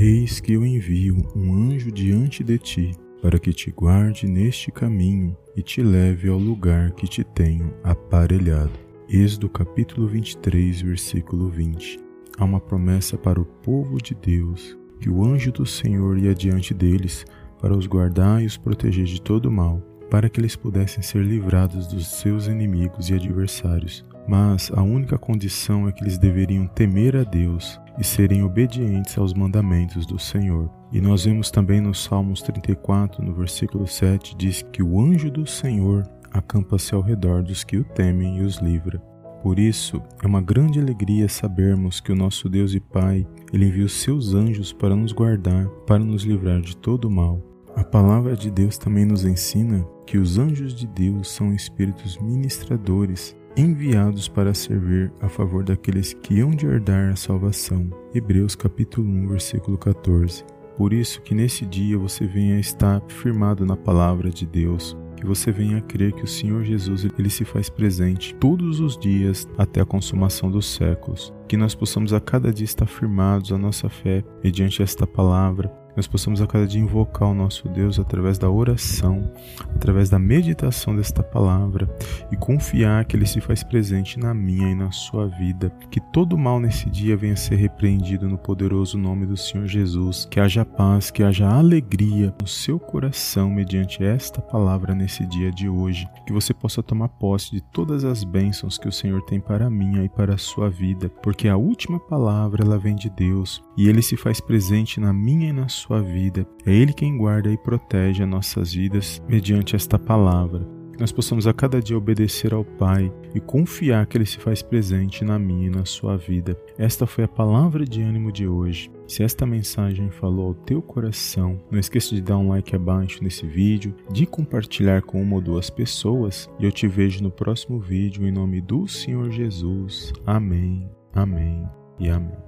Eis que eu envio um anjo diante de ti, para que te guarde neste caminho e te leve ao lugar que te tenho aparelhado. Êxodo capítulo 23, versículo 20. Há uma promessa para o povo de Deus, que o anjo do Senhor ia diante deles para os guardar e os proteger de todo mal, para que eles pudessem ser livrados dos seus inimigos e adversários. Mas a única condição é que eles deveriam temer a Deus e serem obedientes aos mandamentos do Senhor. E nós vemos também no Salmos 34, no versículo 7, diz que o anjo do Senhor acampa-se ao redor dos que o temem e os livra. Por isso, é uma grande alegria sabermos que o nosso Deus e Pai, ele envia os seus anjos para nos guardar, para nos livrar de todo o mal. A palavra de Deus também nos ensina que os anjos de Deus são espíritos ministradores enviados para servir a favor daqueles que hão de herdar a salvação. Hebreus capítulo 1, versículo 14. Por isso que nesse dia você venha estar firmado na palavra de Deus, que você venha a crer que o Senhor Jesus ele se faz presente todos os dias até a consumação dos séculos, que nós possamos a cada dia estar firmados a nossa fé mediante esta palavra, nós possamos a cada dia invocar o nosso Deus através da oração, através da meditação desta palavra e confiar que Ele se faz presente na minha e na sua vida. Que todo mal nesse dia venha a ser repreendido no poderoso nome do Senhor Jesus. Que haja paz, que haja alegria no seu coração mediante esta palavra nesse dia de hoje. Que você possa tomar posse de todas as bênçãos que o Senhor tem para a minha e para a sua vida, porque a última palavra ela vem de Deus e Ele se faz presente na minha e na sua sua vida. É Ele quem guarda e protege as nossas vidas mediante esta palavra. Que nós possamos a cada dia obedecer ao Pai e confiar que Ele se faz presente na minha e na sua vida. Esta foi a palavra de ânimo de hoje. Se esta mensagem falou ao teu coração, não esqueça de dar um like abaixo nesse vídeo, de compartilhar com uma ou duas pessoas e eu te vejo no próximo vídeo em nome do Senhor Jesus. Amém, amém e amém.